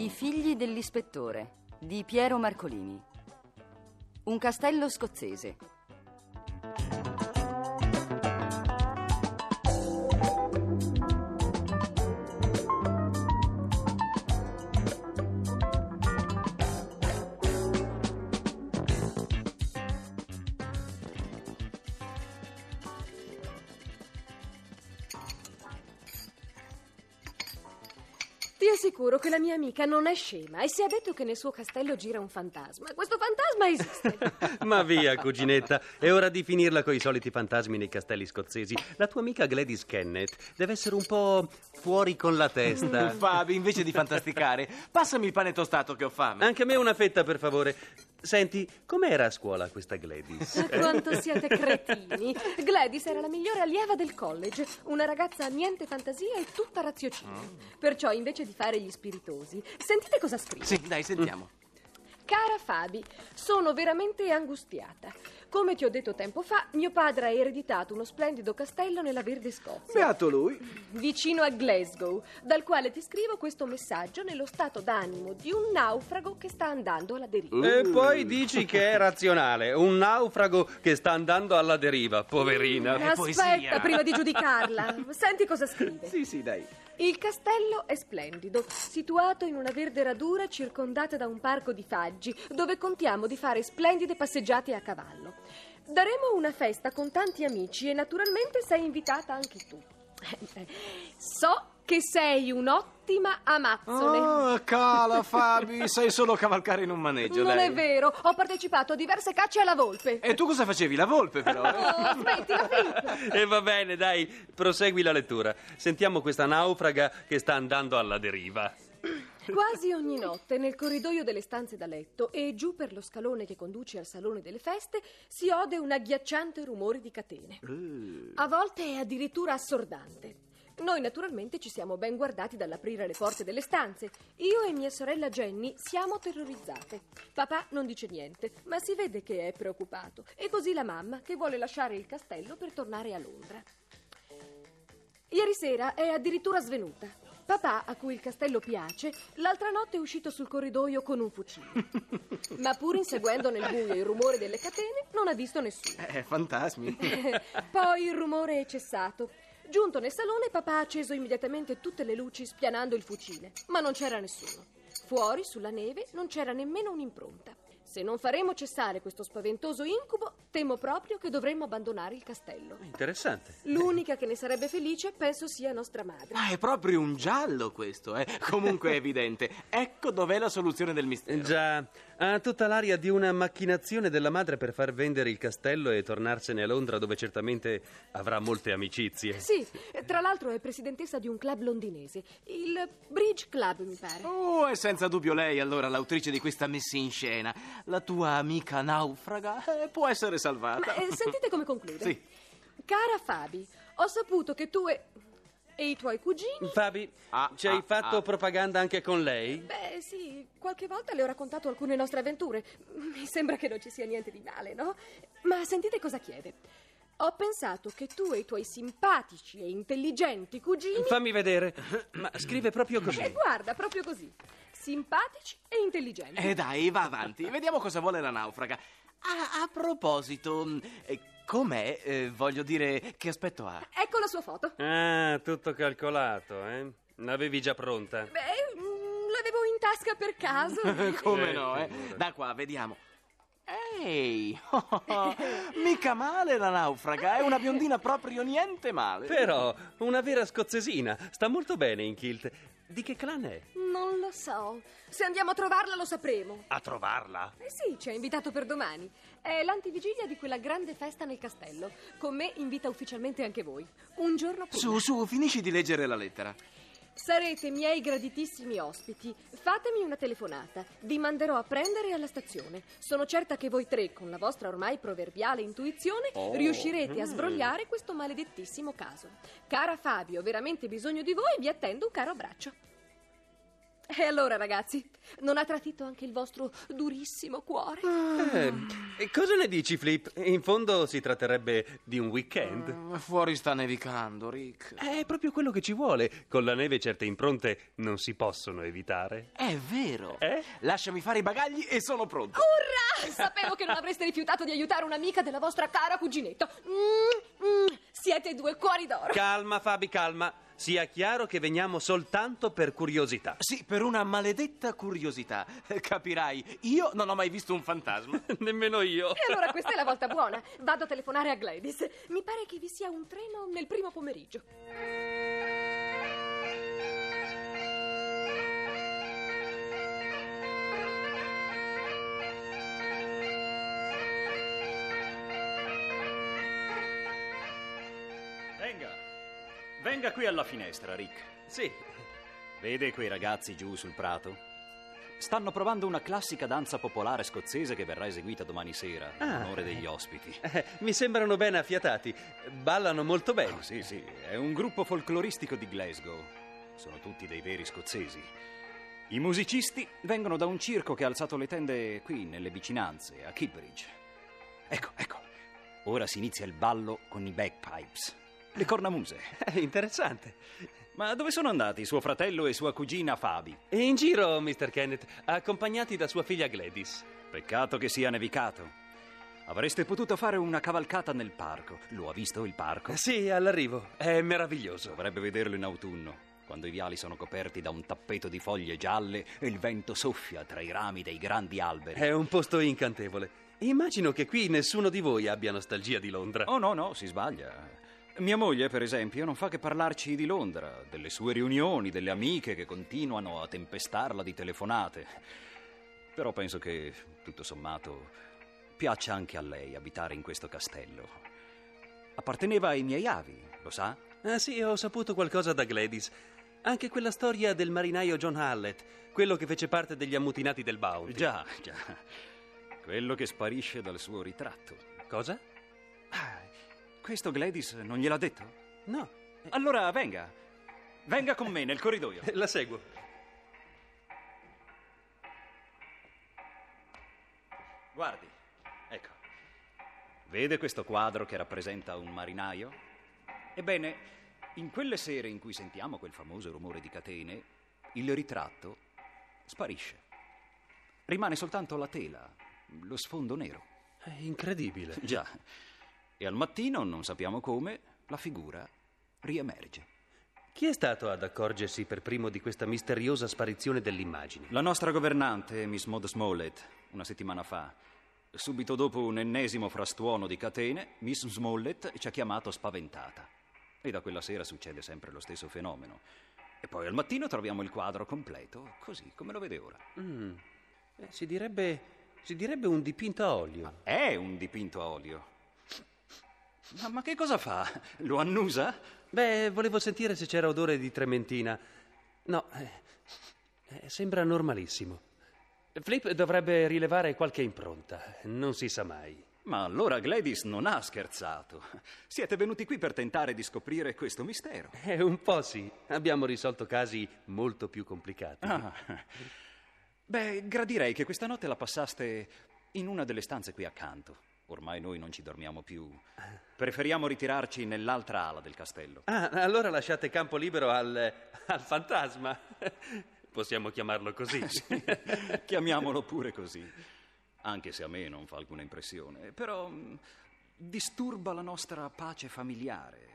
I figli dell'ispettore di Piero Marcolini. Un castello scozzese. Ti assicuro che la mia amica non è scema e si è detto che nel suo castello gira un fantasma. Questo fantasma esiste. Ma via, cuginetta, è ora di finirla con i soliti fantasmi nei castelli scozzesi. La tua amica Gladys Kenneth deve essere un po' fuori con la testa. Fabi, invece di fantasticare, passami il pane tostato che ho fame. Anche a me una fetta, per favore. Senti, com'era a scuola questa Gladys? Ma Quanto siete cretini. Gladys era la migliore allieva del college, una ragazza niente fantasia e tutta raziocinio. Perciò invece di fare gli spiritosi, sentite cosa scrive. Sì, dai, sentiamo. Cara Fabi, sono veramente angustiata. Come ti ho detto tempo fa, mio padre ha ereditato uno splendido castello nella Verde Scozia, Beato lui. vicino a Glasgow, dal quale ti scrivo questo messaggio nello stato d'animo di un naufrago che sta andando alla deriva. E poi dici che è razionale, un naufrago che sta andando alla deriva, poverina. Aspetta poesia. prima di giudicarla. Senti cosa scrive. Sì, sì, dai. Il castello è splendido, situato in una verde radura circondata da un parco di faggi, dove contiamo di fare splendide passeggiate a cavallo. Daremo una festa con tanti amici e naturalmente sei invitata anche tu. So che sei un'ottima amazzone. Oh, cala, Fabi, sai solo cavalcare in un maneggio, non dai. è vero, ho partecipato a diverse cacce alla volpe. E tu cosa facevi? La volpe, però. Oh, aspetti, la finta. E va bene, dai, prosegui la lettura. Sentiamo questa naufraga che sta andando alla deriva. Quasi ogni notte nel corridoio delle stanze da letto e giù per lo scalone che conduce al salone delle feste si ode un agghiacciante rumore di catene. A volte è addirittura assordante. Noi naturalmente ci siamo ben guardati dall'aprire le porte delle stanze. Io e mia sorella Jenny siamo terrorizzate. Papà non dice niente, ma si vede che è preoccupato. E così la mamma che vuole lasciare il castello per tornare a Londra. Ieri sera è addirittura svenuta. Papà, a cui il castello piace, l'altra notte è uscito sul corridoio con un fucile. Ma pur inseguendo nel buio il rumore delle catene, non ha visto nessuno. Eh, fantasmi. Poi il rumore è cessato. Giunto nel salone, papà ha acceso immediatamente tutte le luci spianando il fucile, ma non c'era nessuno. Fuori, sulla neve, non c'era nemmeno un'impronta. Se non faremo cessare questo spaventoso incubo, temo proprio che dovremmo abbandonare il castello. Interessante. L'unica che ne sarebbe felice penso sia nostra madre. Ah, è proprio un giallo questo, eh. Comunque è evidente. Ecco dov'è la soluzione del mistero. Già, ha tutta l'aria di una macchinazione della madre per far vendere il castello e tornarsene a Londra dove certamente avrà molte amicizie. Sì, tra l'altro è presidentessa di un club londinese, il Bridge Club, mi pare. Oh, è senza dubbio lei allora l'autrice di questa messa in scena. La tua amica naufraga eh, può essere salvata. Ma eh, sentite come conclude. Sì. Cara Fabi, ho saputo che tu e... e i tuoi cugini... Fabi, Ah, ci hai ah, fatto ah. propaganda anche con lei? Beh, sì, qualche volta le ho raccontato alcune nostre avventure. Mi sembra che non ci sia niente di male, no? Ma sentite cosa chiede. Ho pensato che tu e i tuoi simpatici e intelligenti cugini... Fammi vedere. Ma scrive proprio E così. guarda, proprio così. Simpatici e intelligenti. Eh dai, va avanti, vediamo cosa vuole la naufraga. Ah, a proposito, eh, com'è? Eh, voglio dire, che aspetto ha? Ecco la sua foto. Ah, tutto calcolato, eh? L'avevi già pronta? Beh, mm, l'avevo in tasca per caso. Come Eh, no, eh? Da qua, vediamo. Ehi, mica male la naufraga, è una biondina proprio niente male. Però, una vera scozzesina. Sta molto bene in kilt. Di che clan è? Non lo so. Se andiamo a trovarla lo sapremo. A trovarla? Eh sì, ci ha invitato per domani. È l'antivigilia di quella grande festa nel castello. Con me invita ufficialmente anche voi. Un giorno prima. Su, su, finisci di leggere la lettera. Sarete miei graditissimi ospiti. Fatemi una telefonata. Vi manderò a prendere alla stazione. Sono certa che voi tre, con la vostra ormai proverbiale intuizione, Oh. riuscirete a sbrogliare questo maledettissimo caso. Cara Fabio, ho veramente bisogno di voi. Vi attendo un caro abbraccio. E allora, ragazzi, non ha tradito anche il vostro durissimo cuore? Eh, e cosa ne dici, Flip? In fondo si tratterebbe di un weekend. Mm, fuori sta nevicando, Rick. È proprio quello che ci vuole. Con la neve certe impronte non si possono evitare. È vero. Eh? Lasciami fare i bagagli e sono pronto. Urrà! Sapevo che non avreste rifiutato di aiutare un'amica della vostra cara cuginetto. Mm, mm, siete due cuori d'oro. Calma, Fabi, calma. Sia chiaro che veniamo soltanto per curiosità. Sì, per una maledetta curiosità. Capirai, io non ho mai visto un fantasma. Nemmeno io. E allora questa è la volta buona. Vado a telefonare a Gladys. Mi pare che vi sia un treno nel primo pomeriggio. Venga, venga qui alla finestra, Rick. Sì. Vede quei ragazzi giù sul prato? Stanno provando una classica danza popolare scozzese che verrà eseguita domani sera, in Ah. onore degli ospiti. Eh, mi sembrano ben affiatati. Ballano molto bene. Oh, sì, sì, è un gruppo folcloristico di Glasgow. Sono tutti dei veri scozzesi. I musicisti vengono da un circo che ha alzato le tende qui, nelle vicinanze, a Kilbridge. Ecco, ecco. Ora si inizia il ballo con i bagpipes, le cornamuse. È interessante. Ma dove sono andati suo fratello e sua cugina Fabi? E in giro, Mr. Kenneth, accompagnati da sua figlia Gladys. Peccato che sia nevicato. Avreste potuto fare una cavalcata nel parco. Lo ha visto il parco? Sì, all'arrivo. È meraviglioso. Dovrebbe vederlo in autunno, quando i viali sono coperti da un tappeto di foglie gialle e il vento soffia tra i rami dei grandi alberi. È un posto incantevole. Immagino che qui nessuno di voi abbia nostalgia di Londra. Oh no, no, si sbaglia. Mia moglie, per esempio, non fa che parlarci di Londra, delle sue riunioni, delle amiche che continuano a tempestarla di telefonate. Però penso che, tutto sommato, piaccia anche a lei abitare in questo castello. Apparteneva ai miei avi, lo sa? Ah sì, ho saputo qualcosa da Gladys. Anche quella storia del marinaio John Hallett, quello che fece parte degli ammutinati del Bounty. Già, già. Quello che sparisce dal suo ritratto. Cosa? Ah, questo Gladys non gliel'ha detto? No, Allora venga. Venga con me nel corridoio. la seguo. Guardi, ecco. Vede questo quadro che rappresenta un marinaio? Ebbene, in quelle sere in cui sentiamo quel famoso rumore di catene, il ritratto sparisce. Rimane soltanto la tela, lo sfondo nero. È incredibile. Già. E al mattino, non sappiamo come, la figura riemerge. Chi è stato ad accorgersi per primo di questa misteriosa sparizione dell'immagine? La nostra governante, Miss Maud Smollett, una settimana fa. Subito dopo un ennesimo frastuono di catene, Miss Smollett ci ha chiamato spaventata. E da quella sera succede sempre lo stesso fenomeno. E poi al mattino troviamo il quadro completo, così come lo vede ora. Mm. Eh, si direbbe. si direbbe un dipinto a olio. È un dipinto a olio. Ma, ma che cosa fa? Lo annusa? Beh, volevo sentire se c'era odore di trementina. No, eh, eh, sembra normalissimo. Flip dovrebbe rilevare qualche impronta, non si sa mai. Ma allora Gladys non ha scherzato. Siete venuti qui per tentare di scoprire questo mistero. Eh, un po' sì, abbiamo risolto casi molto più complicati. Ah. Beh, gradirei che questa notte la passaste in una delle stanze qui accanto. Ormai noi non ci dormiamo più. Preferiamo ritirarci nell'altra ala del castello. Ah, allora lasciate campo libero al, al fantasma. Possiamo chiamarlo così. Chiamiamolo pure così. Anche se a me non fa alcuna impressione. Però mh, disturba la nostra pace familiare.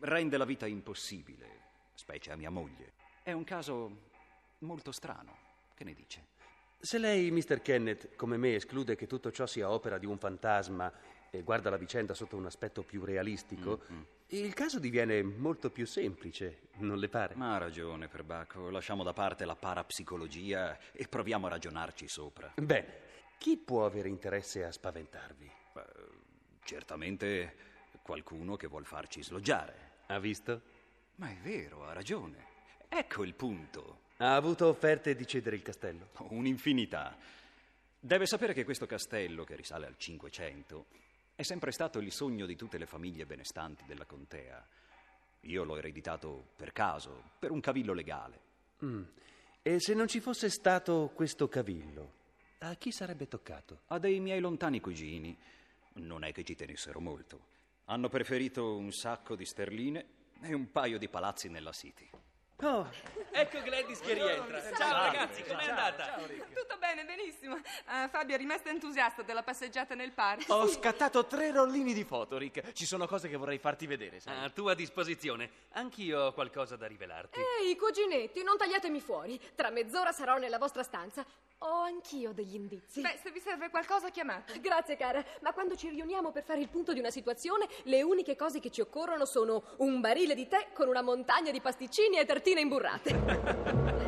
Rende la vita impossibile, specie a mia moglie. È un caso molto strano. Che ne dice? Se lei, Mr. Kenneth, come me, esclude che tutto ciò sia opera di un fantasma e guarda la vicenda sotto un aspetto più realistico, il caso diviene molto più semplice, non le pare? Ma ha ragione, perbacco. Lasciamo da parte la parapsicologia e proviamo a ragionarci sopra. Bene, chi può avere interesse a spaventarvi? Beh, certamente qualcuno che vuol farci sloggiare. Ha visto? Ma è vero, ha ragione. Ecco il punto. Ha avuto offerte di cedere il castello? Un'infinità. Deve sapere che questo castello, che risale al Cinquecento, è sempre stato il sogno di tutte le famiglie benestanti della contea. Io l'ho ereditato per caso, per un cavillo legale. Mm. E se non ci fosse stato questo cavillo, a chi sarebbe toccato? A dei miei lontani cugini. Non è che ci tenessero molto. Hanno preferito un sacco di sterline e un paio di palazzi nella City. Oh, ecco Gladys che rientra. Ciao ragazzi, com'è andata? Tutto bene, benissimo. Eh, Fabio è rimasto entusiasta della passeggiata nel parco. Ho scattato tre rollini di foto, Rick. Ci sono cose che vorrei farti vedere, sai. A tua disposizione. Anch'io ho qualcosa da rivelarti. Ehi, cuginetti, non tagliatemi fuori. Tra mezz'ora sarò nella vostra stanza. Ho anch'io degli indizi. Beh, se vi serve qualcosa, chiamate. Grazie, cara. Ma quando ci riuniamo per fare il punto di una situazione, le uniche cose che ci occorrono sono un barile di tè con una montagna di pasticcini e tartine imburrate.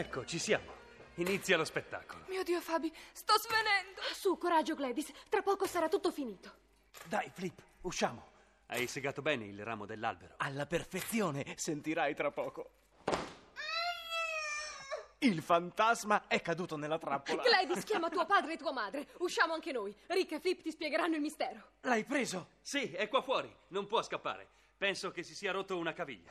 Ecco, ci siamo. Inizia lo spettacolo. Mio Dio, Fabi, sto svenendo. Su, coraggio, Gladys. Tra poco sarà tutto finito. Dai, Flip, usciamo. Hai segato bene il ramo dell'albero. Alla perfezione, sentirai tra poco. Il fantasma è caduto nella trappola. Gladys, chiama tuo padre e tua madre. Usciamo anche noi. Rick e Flip ti spiegheranno il mistero. L'hai preso? Sì, è qua fuori. Non può scappare. Penso che si sia rotto una caviglia.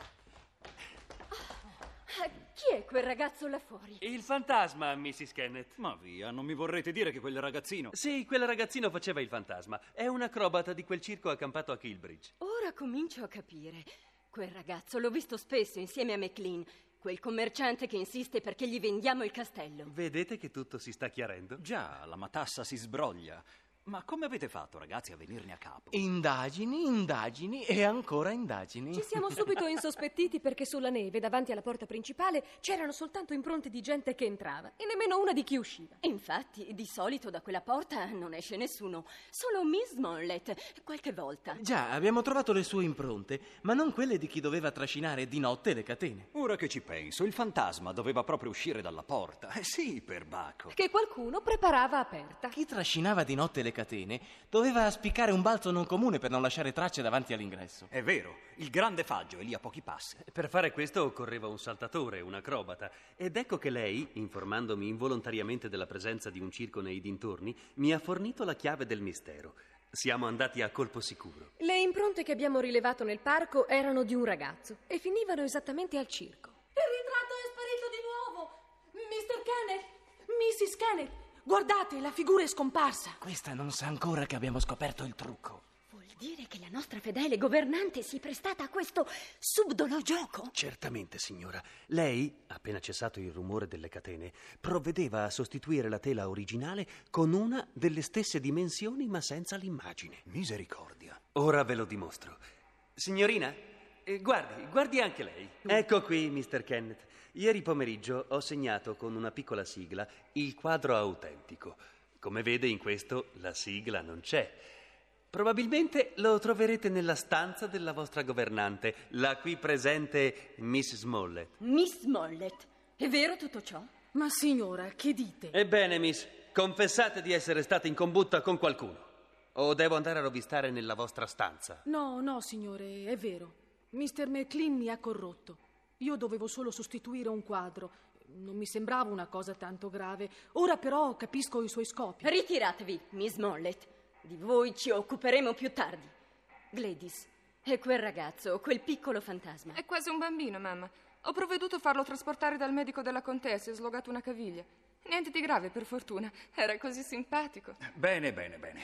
Ah, Chi è quel ragazzo là fuori? Il fantasma, Mrs. Kenneth. Ma via, non mi vorrete dire che quel ragazzino. Sì, quel ragazzino faceva il fantasma. È un acrobata di quel circo accampato a Kilbridge. Ora comincio a capire. Quel ragazzo l'ho visto spesso insieme a McLean, quel commerciante che insiste perché gli vendiamo il castello. Vedete che tutto si sta chiarendo? Già, la matassa si sbroglia. Ma come avete fatto, ragazzi, a venirne a capo? Indagini, indagini e ancora indagini. Ci siamo subito insospettiti perché sulla neve, davanti alla porta principale, c'erano soltanto impronte di gente che entrava e nemmeno una di chi usciva. Infatti, di solito da quella porta non esce nessuno, solo Miss Mollett, qualche volta. Già, abbiamo trovato le sue impronte, ma non quelle di chi doveva trascinare di notte le catene. Ora che ci penso, il fantasma doveva proprio uscire dalla porta. Eh sì, per Bacco. Che qualcuno preparava aperta. Chi trascinava di notte le catene doveva spiccare un balzo non comune per non lasciare tracce davanti all'ingresso. È vero, il grande faggio è lì a pochi passi. Per fare questo occorreva un saltatore, un acrobata. Ed ecco che lei, informandomi involontariamente della presenza di un circo nei dintorni, mi ha fornito la chiave del mistero. Siamo andati a colpo sicuro. Le impronte che abbiamo rilevato nel parco erano di un ragazzo e finivano esattamente al circo. Il ritratto è sparito di nuovo! Mr. Kenneth! Mrs. Kenneth! Guardate, la figura è scomparsa! Questa non sa ancora che abbiamo scoperto il trucco. Vuol dire che la nostra fedele governante si è prestata a questo subdolo gioco? Certamente, signora. Lei, appena cessato il rumore delle catene, provvedeva a sostituire la tela originale con una delle stesse dimensioni ma senza l'immagine. Misericordia. Ora ve lo dimostro. Signorina, guardi, guardi anche lei. Ecco qui, Mr. Kenneth. Ieri pomeriggio ho segnato con una piccola sigla il quadro autentico. Come vede in questo la sigla non c'è. Probabilmente lo troverete nella stanza della vostra governante, la qui presente Miss Smollett. Miss Mollett. È vero tutto ciò? Ma signora, che dite? Ebbene, Miss, confessate di essere stata in combutta con qualcuno. O devo andare a rovistare nella vostra stanza? No, no, signore, è vero. Mr. McLean mi ha corrotto. Io dovevo solo sostituire un quadro. Non mi sembrava una cosa tanto grave. Ora però capisco i suoi scopi. Ritiratevi, Miss Mollett. Di voi ci occuperemo più tardi. Gladys, è quel ragazzo, quel piccolo fantasma. È quasi un bambino, mamma. Ho provveduto a farlo trasportare dal medico della contessa e ho slogato una caviglia. Niente di grave, per fortuna. Era così simpatico. Bene, bene, bene.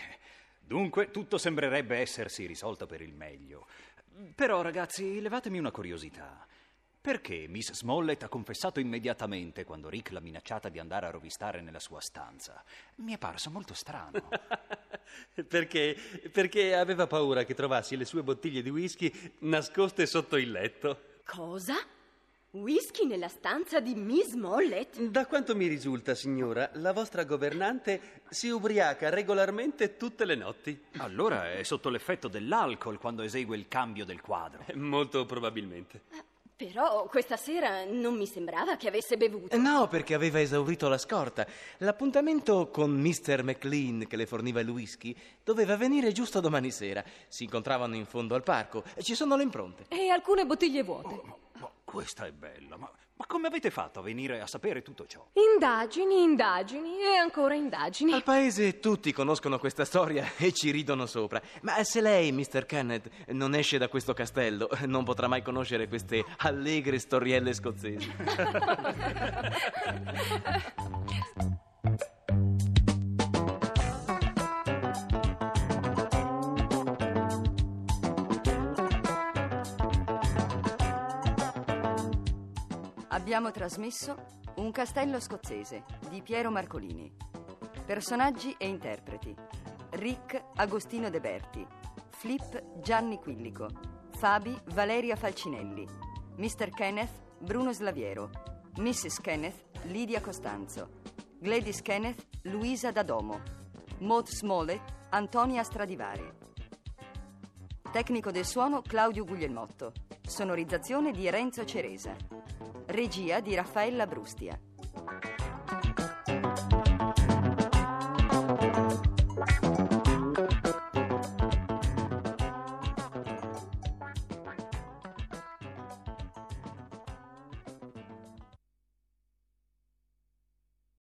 Dunque, tutto sembrerebbe essersi risolto per il meglio. Però, ragazzi, levatemi una curiosità. Perché Miss Smollett ha confessato immediatamente quando Rick l'ha minacciata di andare a rovistare nella sua stanza? Mi è parso molto strano. perché, perché aveva paura che trovassi le sue bottiglie di whisky nascoste sotto il letto. Cosa? Whisky nella stanza di Miss Mollett? Da quanto mi risulta, signora, la vostra governante si ubriaca regolarmente tutte le notti. Allora è sotto l'effetto dell'alcol quando esegue il cambio del quadro. Molto probabilmente. Però questa sera non mi sembrava che avesse bevuto. No, perché aveva esaurito la scorta. L'appuntamento con Mr. McLean, che le forniva il whisky, doveva avvenire giusto domani sera. Si incontravano in fondo al parco. Ci sono le impronte. E alcune bottiglie vuote. Ma questa è bella, ma Ma come avete fatto a venire a sapere tutto ciò? Indagini, indagini e ancora indagini. Al paese tutti conoscono questa storia e ci ridono sopra. Ma se lei, Mr. Kenneth, non esce da questo castello, non potrà mai conoscere queste allegre storielle scozzesi. Abbiamo trasmesso Un castello scozzese di Piero Marcolini. Personaggi e interpreti: Rick Agostino De Berti, Flip Gianni Quillico, Fabi Valeria Falcinelli, Mr. Kenneth Bruno Slaviero, Mrs. Kenneth Lidia Costanzo, Gladys Kenneth Luisa Dadomo, Maud Smollett Antonia Stradivari. Tecnico del suono Claudio Guglielmotto. Sonorizzazione di Renzo Ceresa. Regia di Raffaella Brustia.